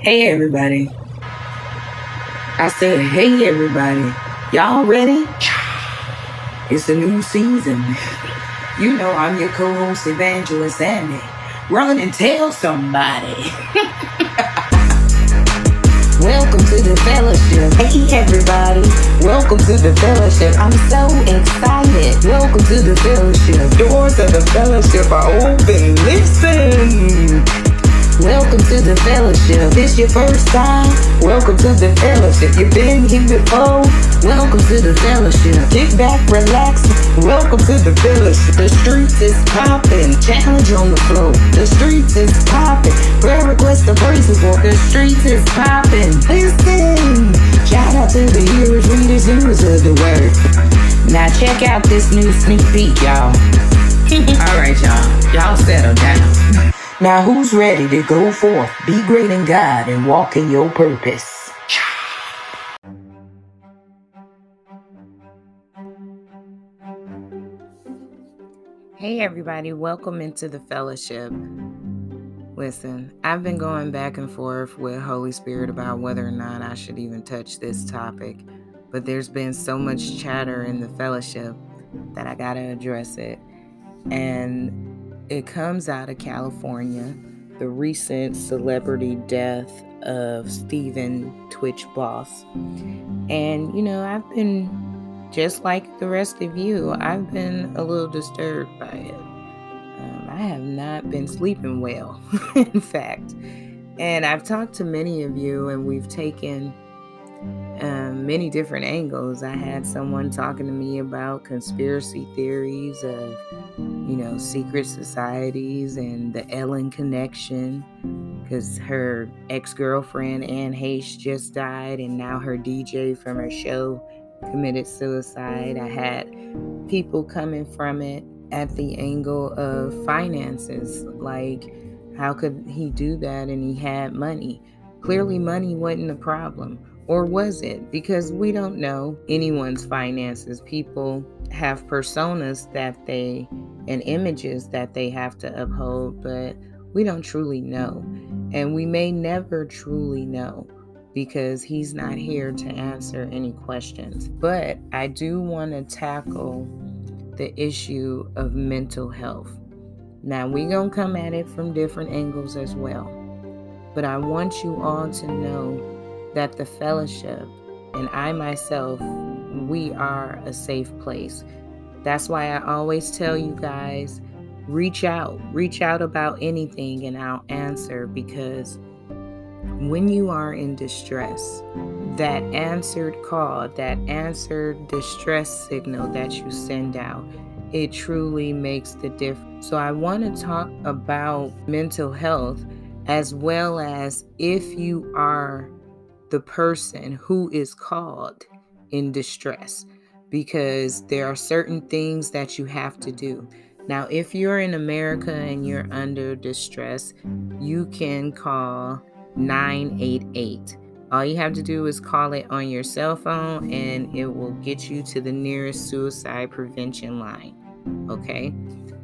Hey everybody. I said, hey everybody. Y'all ready? It's a new season. You know I'm your co-host Evangelist Andy. Run and tell somebody. Welcome to the fellowship. Hey everybody. Welcome to the fellowship. I'm so excited. Welcome to the fellowship. Doors of the fellowship are open. Listen. Welcome to the fellowship. This your first time? Welcome to the fellowship. You've been here before? Welcome to the fellowship. Kick back, relax. Welcome to the fellowship. The streets is popping. Challenge on the floor. The streets is popping. Prayer request the praise report. The streets is popping. Listen. Shout out to the hearers, readers, doers of the word. Now check out this new sneak peek, y'all. All right, y'all. Y'all settle down. Now, who's ready to go forth, be great in God, and walk in your purpose? Hey, everybody, welcome into the fellowship. Listen, I've been going back and forth with Holy Spirit about whether or not I should even touch this topic, but there's been so much chatter in the fellowship that I gotta address it. And it comes out of California, the recent celebrity death of Stephen Twitch Boss. And, you know, I've been, just like the rest of you, I've been a little disturbed by it. Um, I have not been sleeping well, in fact. And I've talked to many of you, and we've taken um, many different angles. I had someone talking to me about conspiracy theories of, you know, secret societies and the Ellen connection because her ex girlfriend, Anne Heche, just died, and now her DJ from her show committed suicide. I had people coming from it at the angle of finances like, how could he do that and he had money? Clearly, money wasn't a problem or was it? Because we don't know anyone's finances. People have personas that they and images that they have to uphold, but we don't truly know. And we may never truly know because he's not here to answer any questions. But I do want to tackle the issue of mental health. Now, we're going to come at it from different angles as well. But I want you all to know that the fellowship and I myself, we are a safe place. That's why I always tell you guys reach out, reach out about anything, and I'll answer because when you are in distress, that answered call, that answered distress signal that you send out, it truly makes the difference. So, I want to talk about mental health as well as if you are the person who is called in distress because there are certain things that you have to do. Now, if you're in America and you're under distress, you can call 988. All you have to do is call it on your cell phone and it will get you to the nearest suicide prevention line. Okay.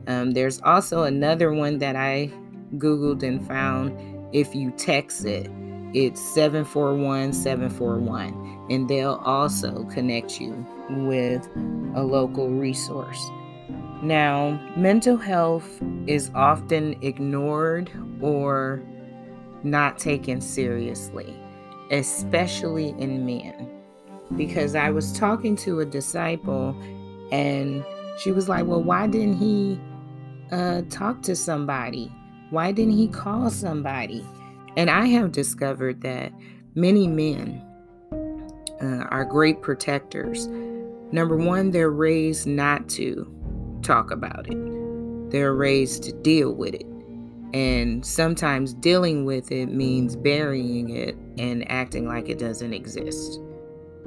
Um, there's also another one that I Googled and found if you text it it's 741 741, and they'll also connect you with a local resource. Now, mental health is often ignored or not taken seriously, especially in men. Because I was talking to a disciple and she was like, Well, why didn't he uh, talk to somebody? Why didn't he call somebody? And I have discovered that many men uh, are great protectors. Number one, they're raised not to talk about it, they're raised to deal with it. And sometimes dealing with it means burying it and acting like it doesn't exist.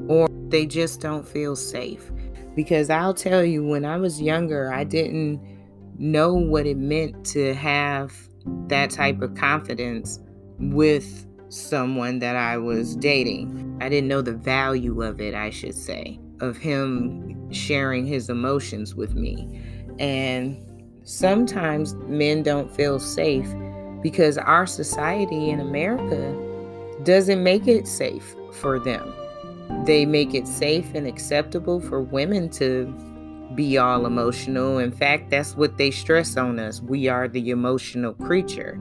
Or they just don't feel safe. Because I'll tell you, when I was younger, I didn't know what it meant to have that type of confidence with someone that I was dating. I didn't know the value of it, I should say, of him sharing his emotions with me. And sometimes men don't feel safe because our society in America doesn't make it safe for them. They make it safe and acceptable for women to be all emotional. In fact, that's what they stress on us. We are the emotional creature.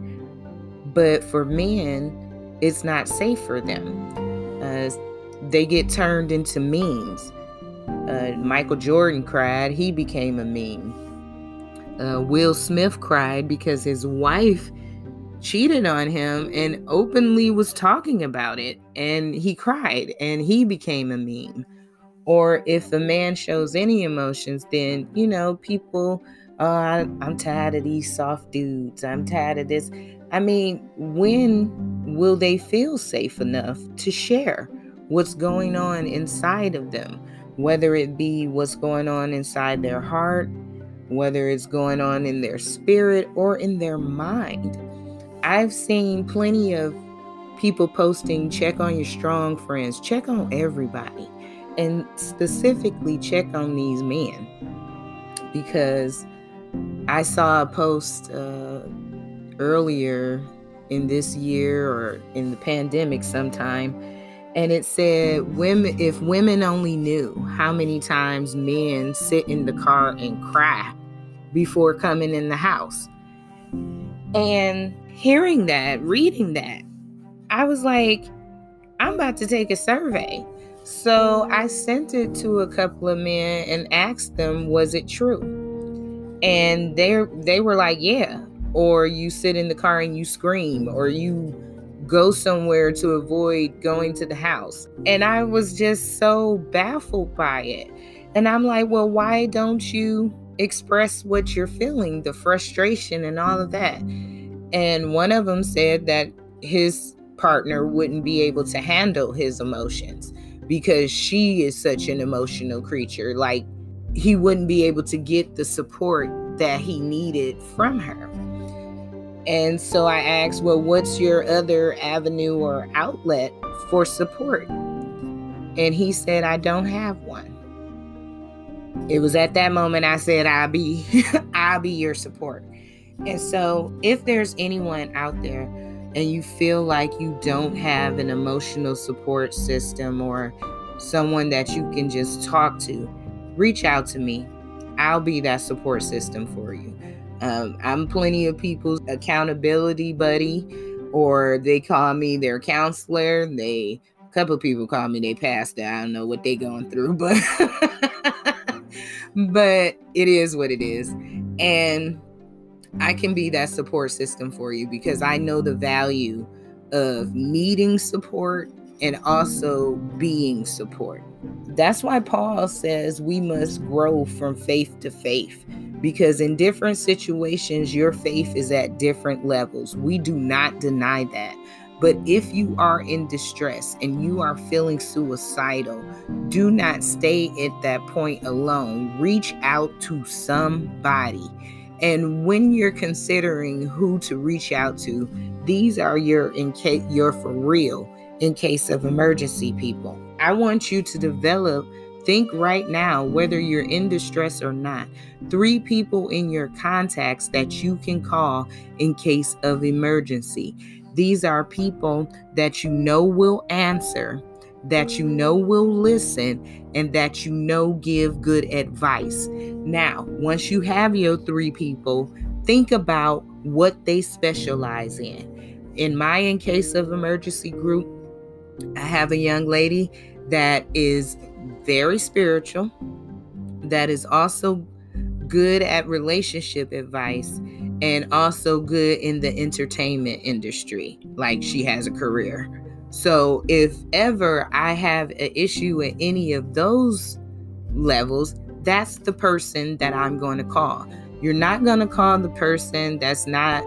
But for men, it's not safe for them. Uh, they get turned into memes. Uh, Michael Jordan cried, he became a meme. Uh, Will Smith cried because his wife cheated on him and openly was talking about it, and he cried and he became a meme. Or if a man shows any emotions, then, you know, people, oh, I, I'm tired of these soft dudes. I'm tired of this. I mean, when will they feel safe enough to share what's going on inside of them? Whether it be what's going on inside their heart, whether it's going on in their spirit or in their mind. I've seen plenty of people posting check on your strong friends, check on everybody, and specifically check on these men because I saw a post uh, earlier in this year or in the pandemic sometime and it said women if women only knew how many times men sit in the car and cry before coming in the house. And hearing that reading that i was like i'm about to take a survey. So i sent it to a couple of men and asked them was it true and they they were like yeah or you sit in the car and you scream or you go somewhere to avoid going to the house. And I was just so baffled by it. And I'm like, well, why don't you express what you're feeling, the frustration and all of that? And one of them said that his partner wouldn't be able to handle his emotions because she is such an emotional creature. Like, he wouldn't be able to get the support that he needed from her. And so I asked, well, what's your other avenue or outlet for support? And he said, I don't have one. It was at that moment I said, I'll be, I'll be your support. And so if there's anyone out there and you feel like you don't have an emotional support system or someone that you can just talk to, reach out to me. I'll be that support system for you. Um, I'm plenty of people's accountability buddy, or they call me their counselor. They a couple people call me they pastor. I don't know what they going through, but but it is what it is. And I can be that support system for you because I know the value of needing support and also being support. That's why Paul says we must grow from faith to faith because in different situations, your faith is at different levels. We do not deny that. But if you are in distress and you are feeling suicidal, do not stay at that point alone. Reach out to somebody. And when you're considering who to reach out to, these are your in case you're for real in case of emergency people. I want you to develop Think right now, whether you're in distress or not, three people in your contacts that you can call in case of emergency. These are people that you know will answer, that you know will listen, and that you know give good advice. Now, once you have your three people, think about what they specialize in. In my in case of emergency group, I have a young lady that is very spiritual, that is also good at relationship advice, and also good in the entertainment industry. Like she has a career. So if ever I have an issue at any of those levels, that's the person that I'm going to call. You're not going to call the person that's not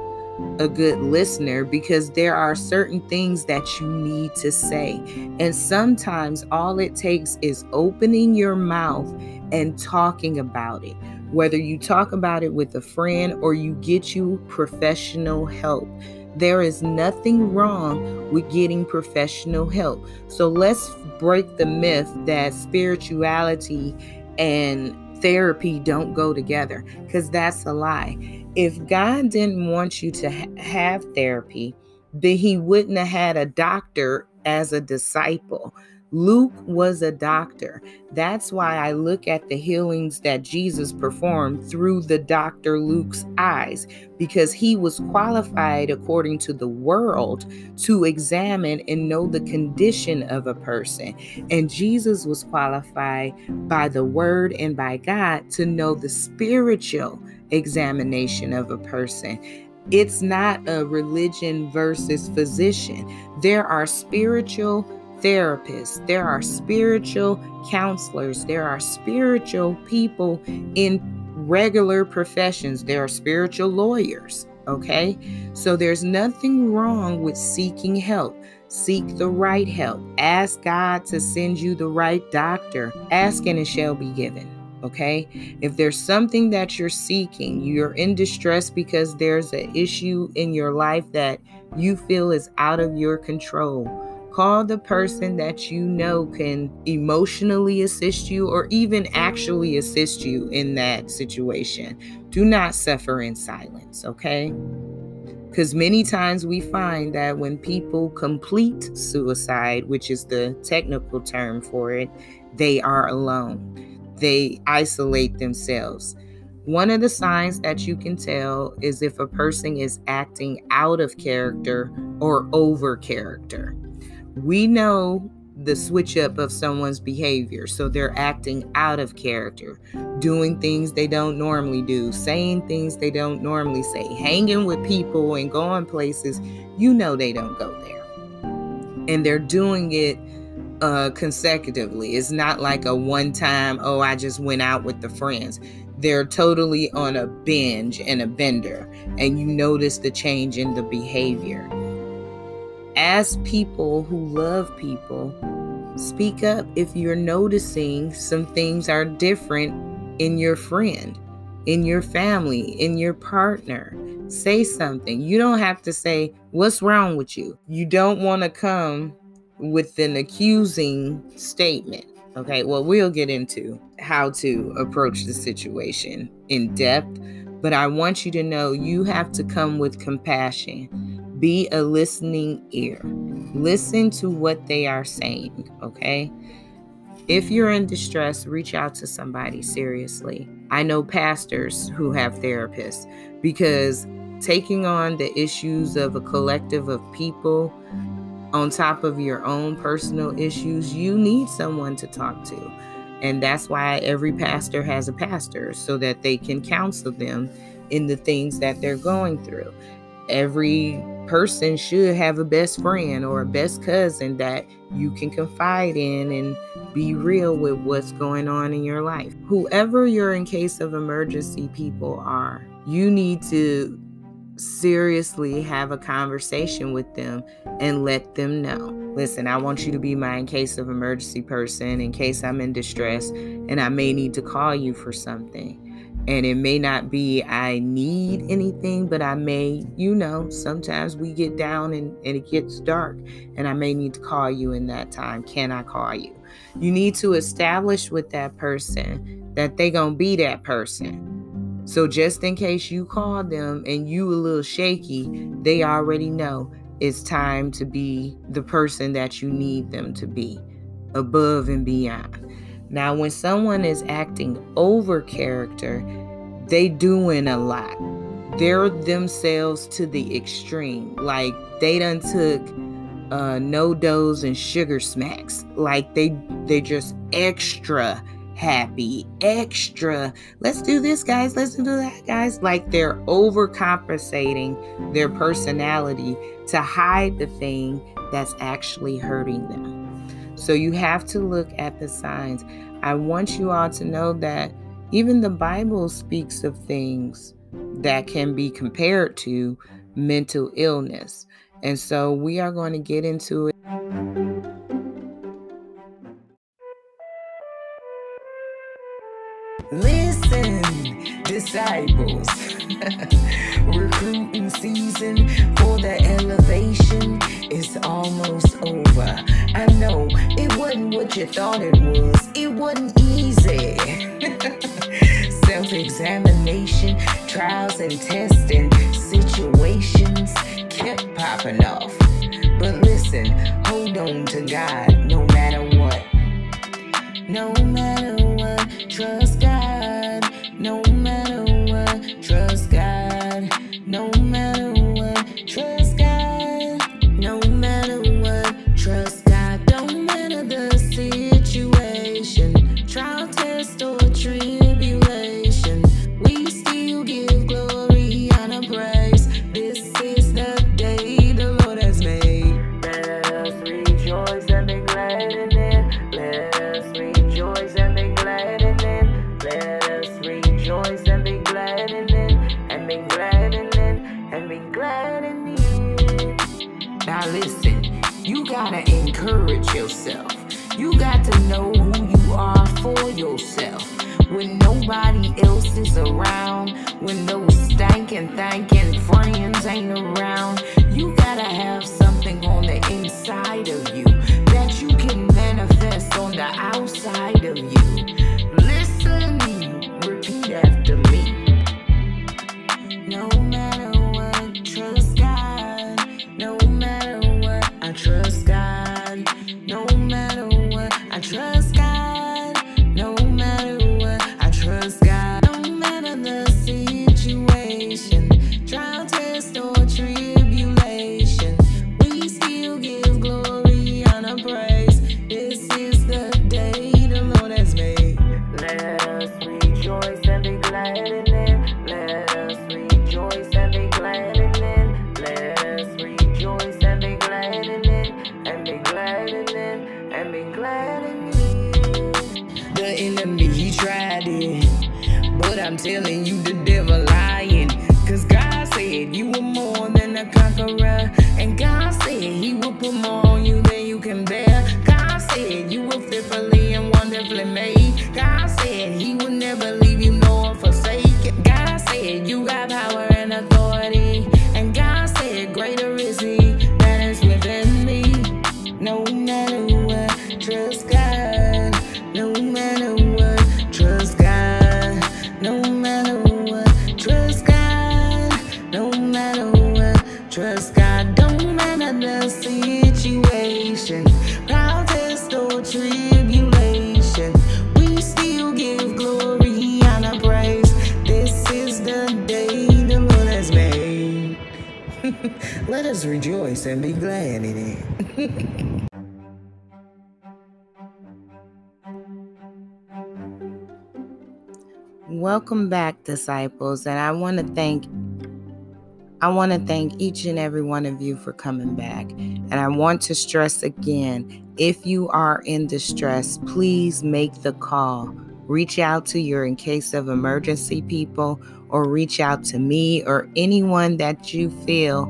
a good listener because there are certain things that you need to say. And sometimes all it takes is opening your mouth and talking about it. Whether you talk about it with a friend or you get you professional help. There is nothing wrong with getting professional help. So let's break the myth that spirituality and therapy don't go together because that's a lie if God didn't want you to ha- have therapy, then he wouldn't have had a doctor as a disciple. Luke was a doctor. That's why I look at the healings that Jesus performed through the doctor Luke's eyes, because he was qualified according to the world to examine and know the condition of a person. And Jesus was qualified by the word and by God to know the spiritual examination of a person. It's not a religion versus physician. There are spiritual therapists, there are spiritual counselors, there are spiritual people in regular professions, there are spiritual lawyers. Okay, so there's nothing wrong with seeking help. Seek the right help. Ask God to send you the right doctor. Ask and it shall be given. Okay, if there's something that you're seeking, you're in distress because there's an issue in your life that you feel is out of your control Call the person that you know can emotionally assist you or even actually assist you in that situation. Do not suffer in silence, okay? Because many times we find that when people complete suicide, which is the technical term for it, they are alone. They isolate themselves. One of the signs that you can tell is if a person is acting out of character or over character we know the switch up of someone's behavior. So they're acting out of character, doing things they don't normally do, saying things they don't normally say, hanging with people and going places you know they don't go there. And they're doing it uh, consecutively. It's not like a one time, oh, I just went out with the friends. They're totally on a binge and a bender, and you notice the change in the behavior as people who love people, speak up if you're noticing some things are different in your friend, in your family, in your partner. Say something. You don't have to say, What's wrong with you? You don't want to come with an accusing statement. Okay, well, we'll get into how to approach the situation in depth, but I want you to know you have to come with compassion be a listening ear. Listen to what they are saying, okay? If you're in distress, reach out to somebody seriously. I know pastors who have therapists because taking on the issues of a collective of people on top of your own personal issues, you need someone to talk to. And that's why every pastor has a pastor so that they can counsel them in the things that they're going through every person should have a best friend or a best cousin that you can confide in and be real with what's going on in your life. Whoever your in case of emergency people are, you need to seriously have a conversation with them and let them know. Listen, I want you to be my in case of emergency person in case I'm in distress and I may need to call you for something. And it may not be I need anything, but I may, you know, sometimes we get down and, and it gets dark, and I may need to call you in that time. Can I call you? You need to establish with that person that they gonna be that person. So just in case you call them and you a little shaky, they already know it's time to be the person that you need them to be, above and beyond. Now, when someone is acting over character, they doing a lot. They're themselves to the extreme. Like they done took uh NoDoz and sugar smacks. Like they they just extra happy, extra. Let's do this, guys. Let's do that, guys. Like they're overcompensating their personality to hide the thing that's actually hurting them. So you have to look at the signs. I want you all to know that even the Bible speaks of things that can be compared to mental illness. And so we are going to get into it. Listen, disciples, recruiting season for the elevation is almost over. I know it wasn't what you thought it was, it wasn't easy. Examination, trials and testing, situations kept popping off. But listen, hold on to God no matter what. No matter what, trust God. Trust God. No matter what, trust God. Don't matter the situation, trial, test, or tribulation. We still give glory, honor, praise. This is the day the Lord has made. Let us rejoice and be glad in it. Welcome back, disciples, and I want to thank I want to thank each and every one of you for coming back. And I want to stress again, if you are in distress, please make the call. Reach out to your in case of emergency people or reach out to me or anyone that you feel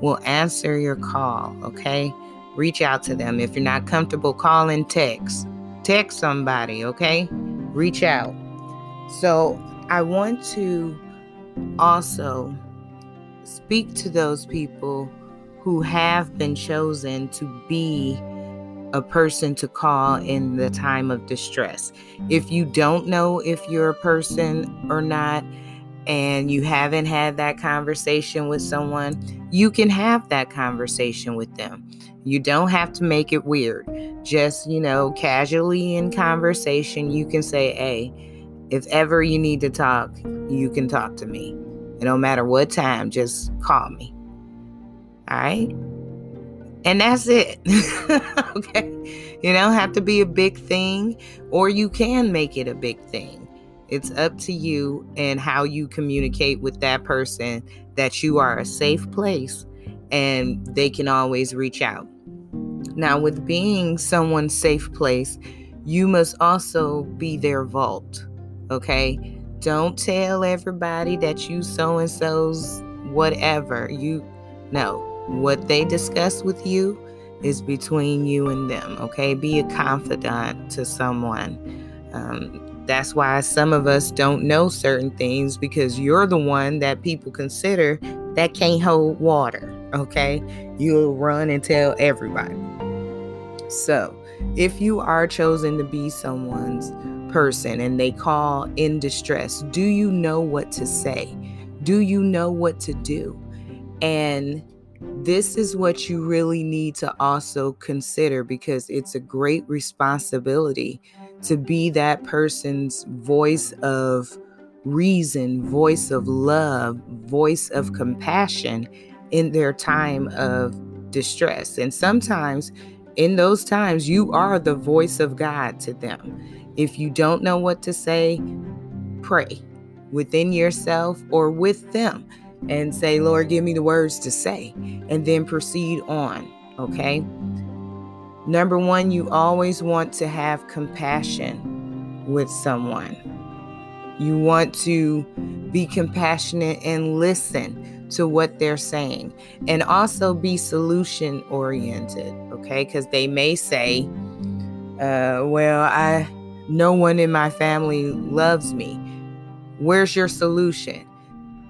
will answer your call, okay? Reach out to them. If you're not comfortable calling, text. Text somebody, okay? Reach out. So I want to also speak to those people who have been chosen to be a person to call in the time of distress. If you don't know if you're a person or not, and you haven't had that conversation with someone, you can have that conversation with them. You don't have to make it weird. Just, you know, casually in conversation, you can say, hey, if ever you need to talk, you can talk to me. And no matter what time, just call me. All right? And that's it. okay? You don't have to be a big thing, or you can make it a big thing. It's up to you and how you communicate with that person that you are a safe place and they can always reach out. Now, with being someone's safe place, you must also be their vault. Okay? Don't tell everybody that you so and so's whatever. You no. What they discuss with you is between you and them. Okay? Be a confidant to someone. Um, that's why some of us don't know certain things because you're the one that people consider that can't hold water. Okay? You'll run and tell everybody. So, if you are chosen to be someone's person and they call in distress, do you know what to say? Do you know what to do? And this is what you really need to also consider because it's a great responsibility to be that person's voice of reason, voice of love, voice of compassion in their time of distress. And sometimes in those times, you are the voice of God to them. If you don't know what to say, pray within yourself or with them and say, Lord, give me the words to say, and then proceed on. Okay. Number one, you always want to have compassion with someone. You want to be compassionate and listen to what they're saying, and also be solution oriented. Okay. Because they may say, uh, Well, I, no one in my family loves me. Where's your solution?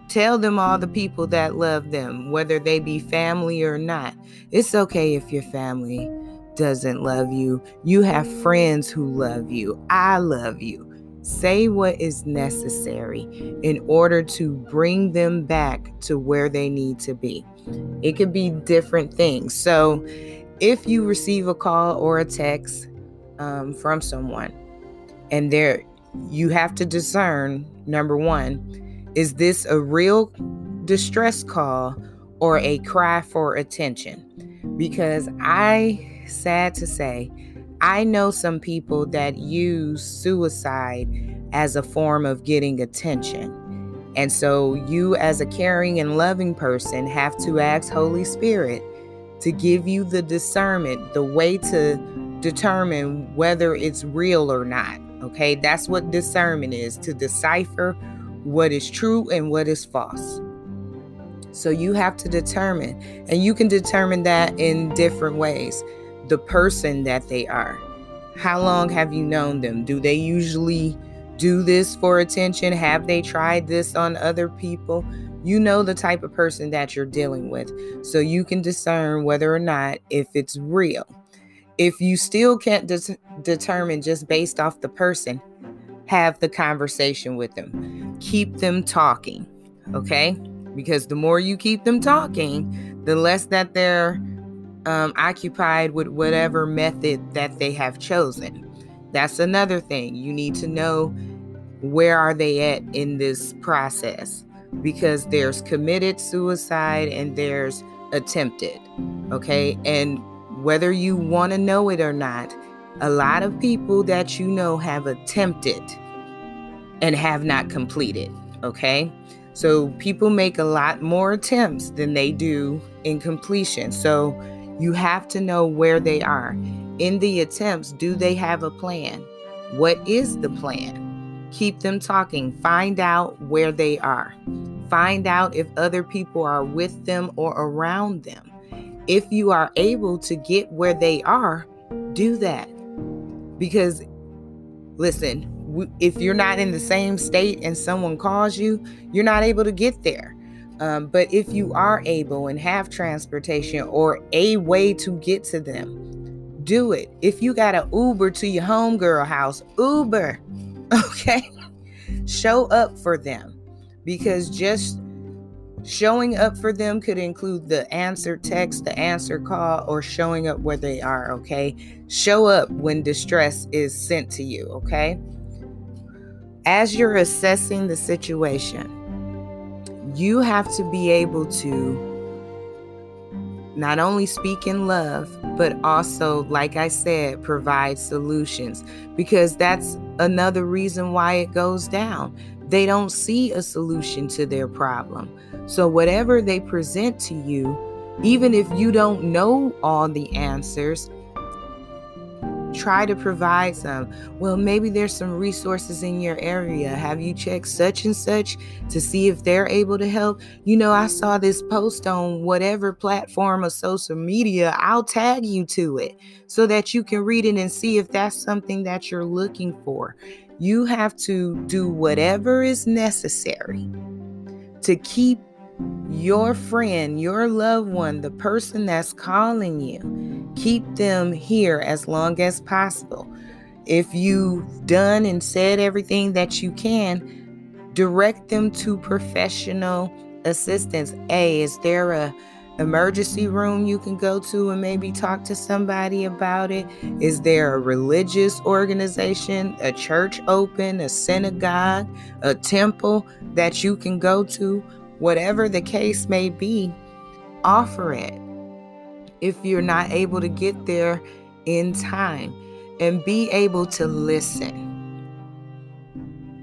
Tell them all the people that love them, whether they be family or not. It's okay if your family doesn't love you. You have friends who love you. I love you. Say what is necessary in order to bring them back to where they need to be. It could be different things. So, if you receive a call or a text um, from someone, and there you have to discern number one is this a real distress call or a cry for attention? Because I, sad to say, I know some people that use suicide as a form of getting attention. And so, you, as a caring and loving person, have to ask Holy Spirit to give you the discernment, the way to determine whether it's real or not. Okay, that's what discernment is to decipher what is true and what is false. So you have to determine, and you can determine that in different ways. The person that they are. How long have you known them? Do they usually do this for attention? Have they tried this on other people? You know the type of person that you're dealing with, so you can discern whether or not if it's real. If you still can't de- determine just based off the person, have the conversation with them. Keep them talking, okay? Because the more you keep them talking, the less that they're um, occupied with whatever method that they have chosen. That's another thing. You need to know where are they at in this process because there's committed suicide and there's attempted. Okay? And whether you want to know it or not, a lot of people that you know have attempted and have not completed. Okay. So people make a lot more attempts than they do in completion. So you have to know where they are. In the attempts, do they have a plan? What is the plan? Keep them talking. Find out where they are. Find out if other people are with them or around them. If you are able to get where they are, do that. Because, listen, if you're not in the same state and someone calls you, you're not able to get there. Um, but if you are able and have transportation or a way to get to them, do it. If you got an Uber to your homegirl house, Uber, okay? Show up for them because just showing up for them could include the answer text, the answer call, or showing up where they are, okay? Show up when distress is sent to you, okay? as you're assessing the situation, you have to be able to not only speak in love, but also, like I said, provide solutions because that's another reason why it goes down. They don't see a solution to their problem. So, whatever they present to you, even if you don't know all the answers, try to provide some. Well, maybe there's some resources in your area. Have you checked such and such to see if they're able to help? You know, I saw this post on whatever platform of social media. I'll tag you to it so that you can read it and see if that's something that you're looking for. You have to do whatever is necessary to keep your friend, your loved one, the person that's calling you, keep them here as long as possible. If you've done and said everything that you can, direct them to professional assistance. A, is there a emergency room you can go to and maybe talk to somebody about it? Is there a religious organization, a church open, a synagogue, a temple that you can go to? Whatever the case may be, offer it. If you're not able to get there in time, and be able to listen.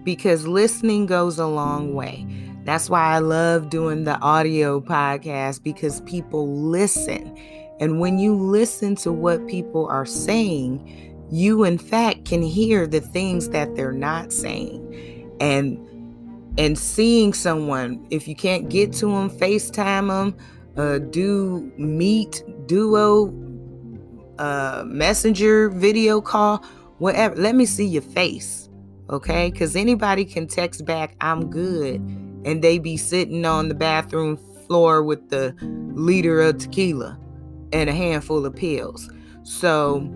Because listening goes a long way. That's why I love doing the audio podcast because people listen. And when you listen to what people are saying, you in fact can hear the things that they're not saying. And and seeing someone, if you can't get to them, FaceTime them, uh, do meet, duo, uh, messenger, video call, whatever. Let me see your face. Okay? Because anybody can text back, I'm good and they be sitting on the bathroom floor with the liter of tequila and a handful of pills. So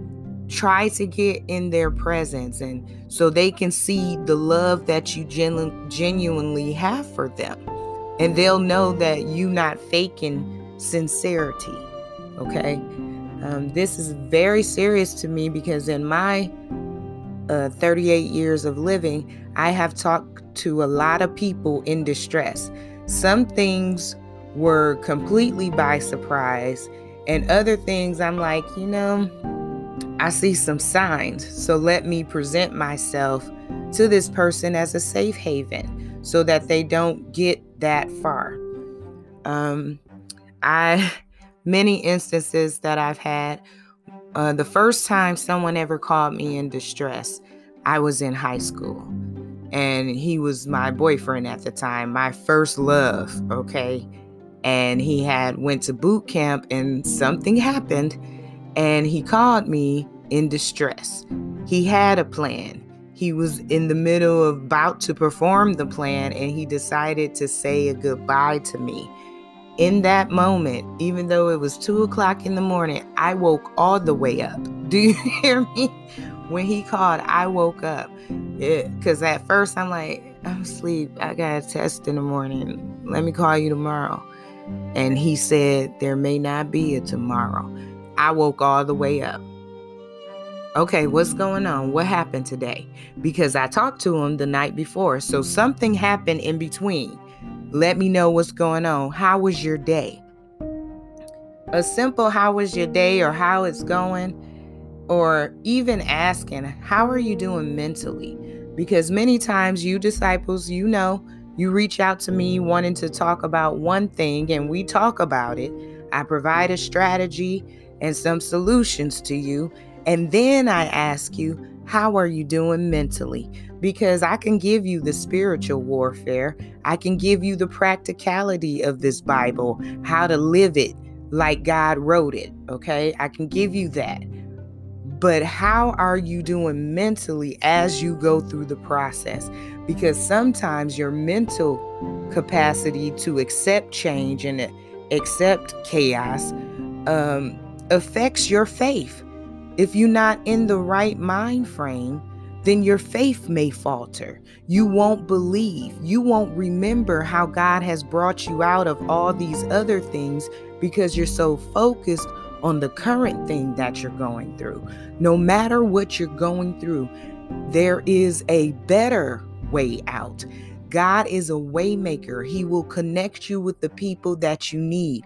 try to get in their presence and so they can see the love that you genu- genuinely have for them. And they'll know that you not faking sincerity. Okay? Um, this is very serious to me because in my uh, 38 years of living, I have talked to a lot of people in distress. Some things were completely by surprise, and other things I'm like, you know, I see some signs. So let me present myself to this person as a safe haven so that they don't get that far. Um, I, many instances that I've had, uh, the first time someone ever called me in distress, I was in high school and he was my boyfriend at the time, my first love, okay? And he had went to boot camp and something happened and he called me in distress. He had a plan. He was in the middle of about to perform the plan and he decided to say a goodbye to me. In that moment, even though it was two o'clock in the morning, I woke all the way up. Do you hear me? When he called, I woke up. Yeah, because at first I'm like, I'm asleep. I got a test in the morning. Let me call you tomorrow. And he said, There may not be a tomorrow. I woke all the way up. Okay, what's going on? What happened today? Because I talked to him the night before. So something happened in between. Let me know what's going on. How was your day? A simple how was your day or how it's going or even asking, How are you doing mentally? Because many times, you disciples, you know, you reach out to me wanting to talk about one thing, and we talk about it. I provide a strategy and some solutions to you. And then I ask you, How are you doing mentally? Because I can give you the spiritual warfare, I can give you the practicality of this Bible, how to live it like God wrote it. Okay, I can give you that but how are you doing mentally as you go through the process? Because sometimes your mental capacity to accept change and accept chaos um, affects your faith. If you're not in the right mind frame, then your faith may falter. You won't believe. You won't remember how God has brought you out of all these other things because you're so focused on the current thing that you're going through. No matter what you're going through, there is a better way out. God is a waymaker. He will connect you with the people that you need.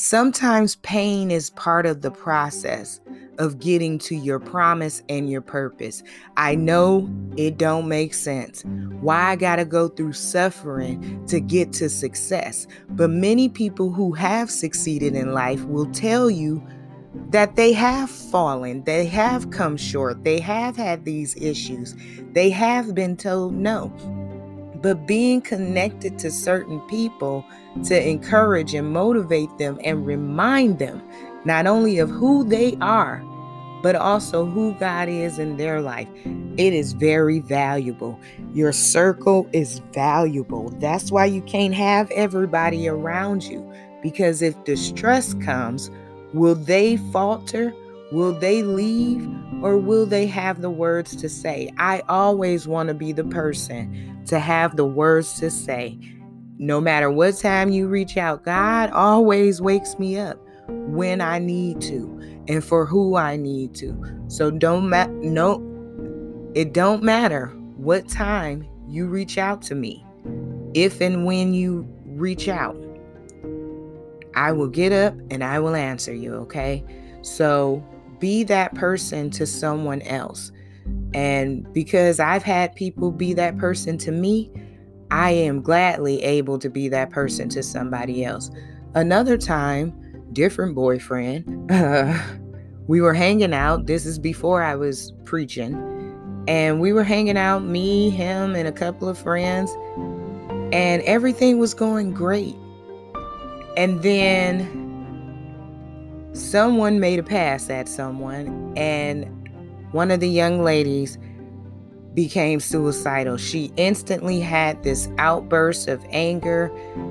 Sometimes pain is part of the process of getting to your promise and your purpose. I know it don't make sense. Why I got to go through suffering to get to success. But many people who have succeeded in life will tell you that they have fallen, they have come short, they have had these issues, they have been told no. But being connected to certain people to encourage and motivate them and remind them not only of who they are, but also who God is in their life. It is very valuable. Your circle is valuable. That's why you can't have everybody around you because if distress comes, will they falter? Will they leave? Or will they have the words to say? I always want to be the person to have the words to say no matter what time you reach out, God always wakes me up when I need to and for who I need to. So don't ma- no it don't matter what time you reach out to me. If and when you reach out, I will get up and I will answer you, okay? So be that person to someone else. And because I've had people be that person to me, I am gladly able to be that person to somebody else. Another time, different boyfriend, uh, we were hanging out. This is before I was preaching. And we were hanging out, me, him, and a couple of friends. And everything was going great. And then someone made a pass at someone, and one of the young ladies became suicidal. She instantly had this outburst of anger.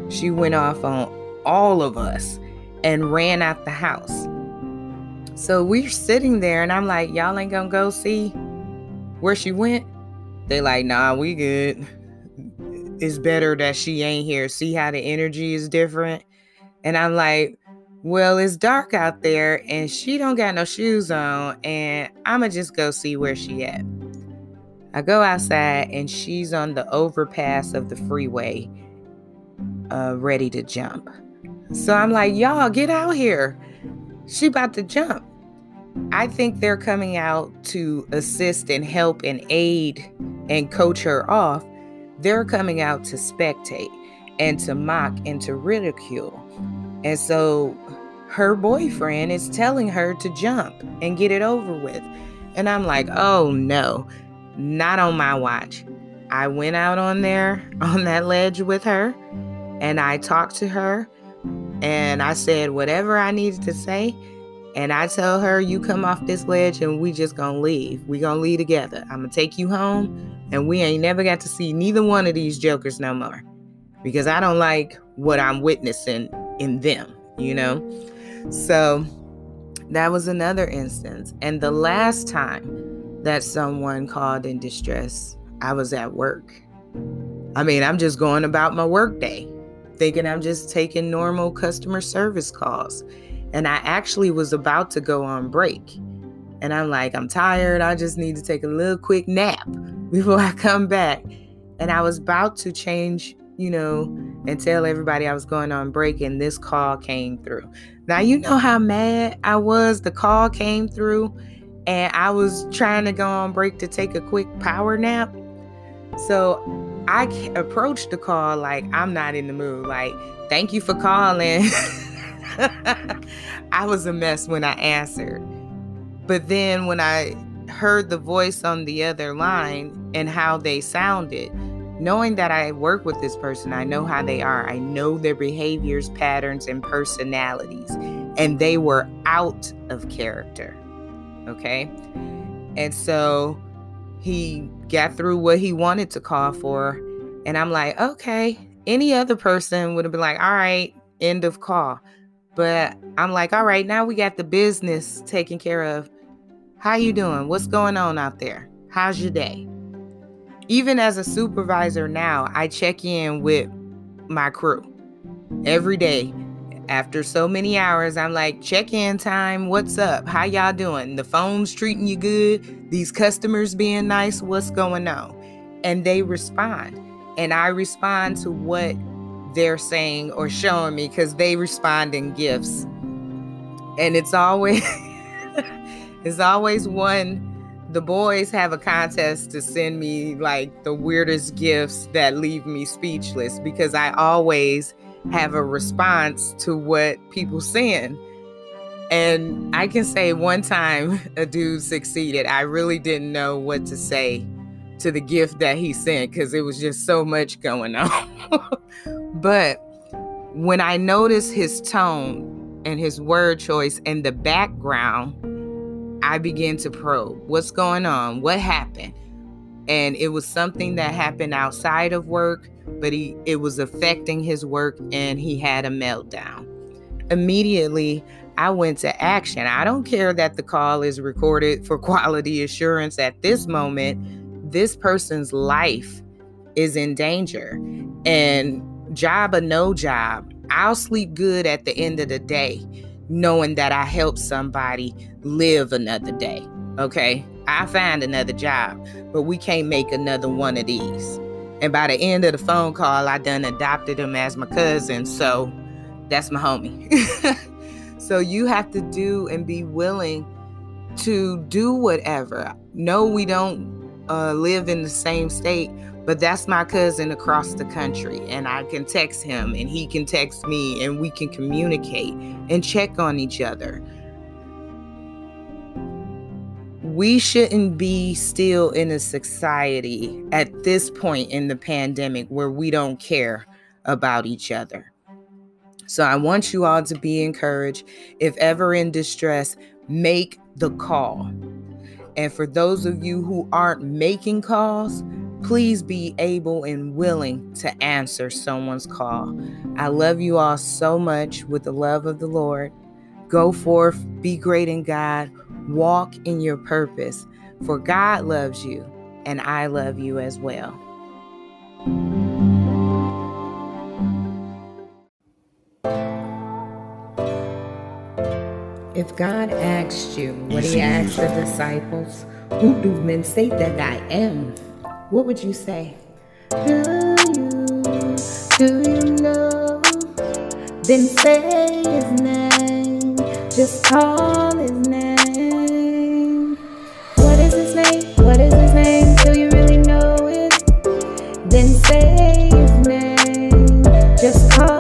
She went off on all of us and ran out the house. So we're sitting there, and I'm like, Y'all ain't gonna go see where she went? They like, Nah, we good. It's better that she ain't here. See how the energy is different? And I'm like, well, it's dark out there and she don't got no shoes on and I'ma just go see where she at. I go outside and she's on the overpass of the freeway, uh, ready to jump. So I'm like, y'all get out here. She about to jump. I think they're coming out to assist and help and aid and coach her off. They're coming out to spectate and to mock and to ridicule. And so her boyfriend is telling her to jump and get it over with. And I'm like, oh no, not on my watch. I went out on there on that ledge with her and I talked to her and I said whatever I needed to say. And I tell her, you come off this ledge and we just gonna leave. We gonna leave together. I'm gonna take you home and we ain't never got to see neither one of these jokers no more. Because I don't like what I'm witnessing in them, you know? So that was another instance. And the last time that someone called in distress, I was at work. I mean, I'm just going about my workday, thinking I'm just taking normal customer service calls. And I actually was about to go on break. And I'm like, I'm tired. I just need to take a little quick nap before I come back. And I was about to change, you know, and tell everybody I was going on break, and this call came through. Now, you know how mad I was. The call came through, and I was trying to go on break to take a quick power nap. So I approached the call like I'm not in the mood. Like, thank you for calling. I was a mess when I answered. But then when I heard the voice on the other line and how they sounded, knowing that I work with this person, I know how they are. I know their behaviors, patterns, and personalities. And they were out of character. Okay. And so he got through what he wanted to call for. And I'm like, okay. Any other person would have been like, all right, end of call. But I'm like, all right, now we got the business taken care of. How you doing? What's going on out there? How's your day? Even as a supervisor now, I check in with my crew every day. After so many hours, I'm like, check in time. What's up? How y'all doing? The phone's treating you good? These customers being nice? What's going on? And they respond. And I respond to what they're saying or showing me because they respond in gifts. And it's always it's always one the boys have a contest to send me like the weirdest gifts that leave me speechless because I always have a response to what people send. And I can say one time a dude succeeded. I really didn't know what to say to the gift that he sent because it was just so much going on. but when I noticed his tone and his word choice in the background, I began to probe what's going on, what happened. And it was something that happened outside of work, but he it was affecting his work and he had a meltdown. Immediately, I went to action. I don't care that the call is recorded for quality assurance at this moment. This person's life is in danger. And job or no job, I'll sleep good at the end of the day, knowing that I helped somebody live another day. Okay. I find another job, but we can't make another one of these. And by the end of the phone call, I done adopted him as my cousin. So that's my homie. so you have to do and be willing to do whatever. No, we don't uh, live in the same state, but that's my cousin across the country. And I can text him and he can text me and we can communicate and check on each other we shouldn't be still in a society at this point in the pandemic where we don't care about each other. So I want you all to be encouraged. If ever in distress, make the call. And for those of you who aren't making calls, please be able and willing to answer someone's call. I love you all so much with the love of the Lord. Go forth, be great in God Walk in your purpose, for God loves you, and I love you as well. If God asked you what he asked the disciples, who do men say that I am? What would you say? Do you, do you know? Then say his name, just call his name. What is his name? What is his name? Do you really know it? Then say his name, just the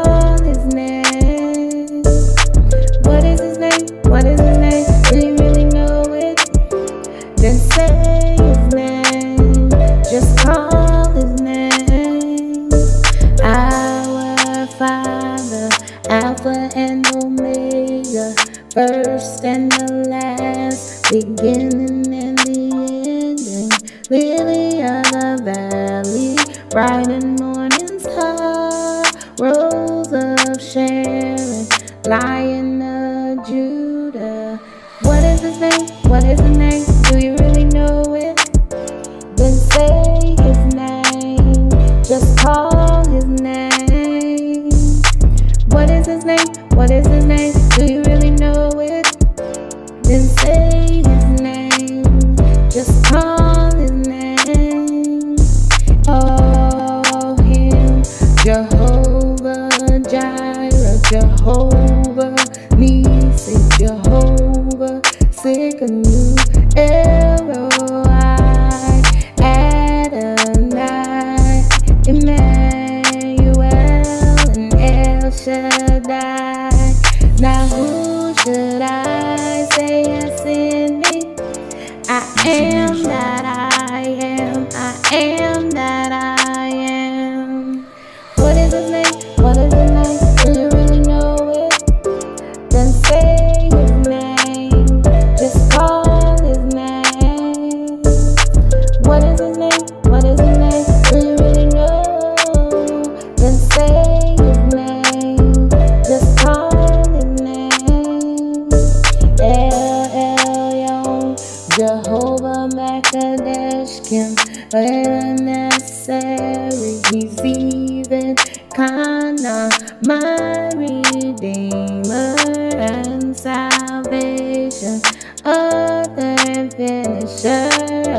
last, Jehovah where necessary, he's even Kana, my Redeemer and salvation, other and finisher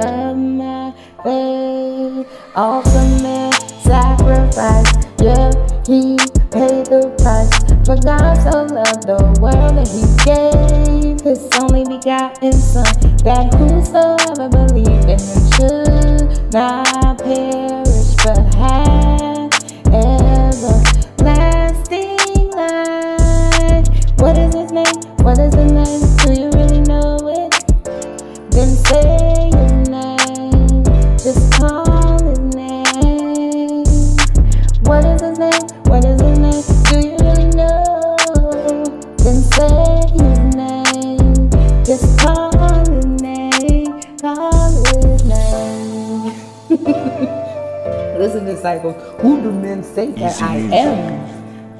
of my faith, ultimate sacrifice, yeah, he paid the price, for God so loved the world that he gave his only begotten Son, that whosoever believes in him should not perish that I am?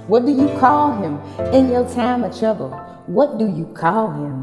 What do you call him in your time of trouble? What do you call him?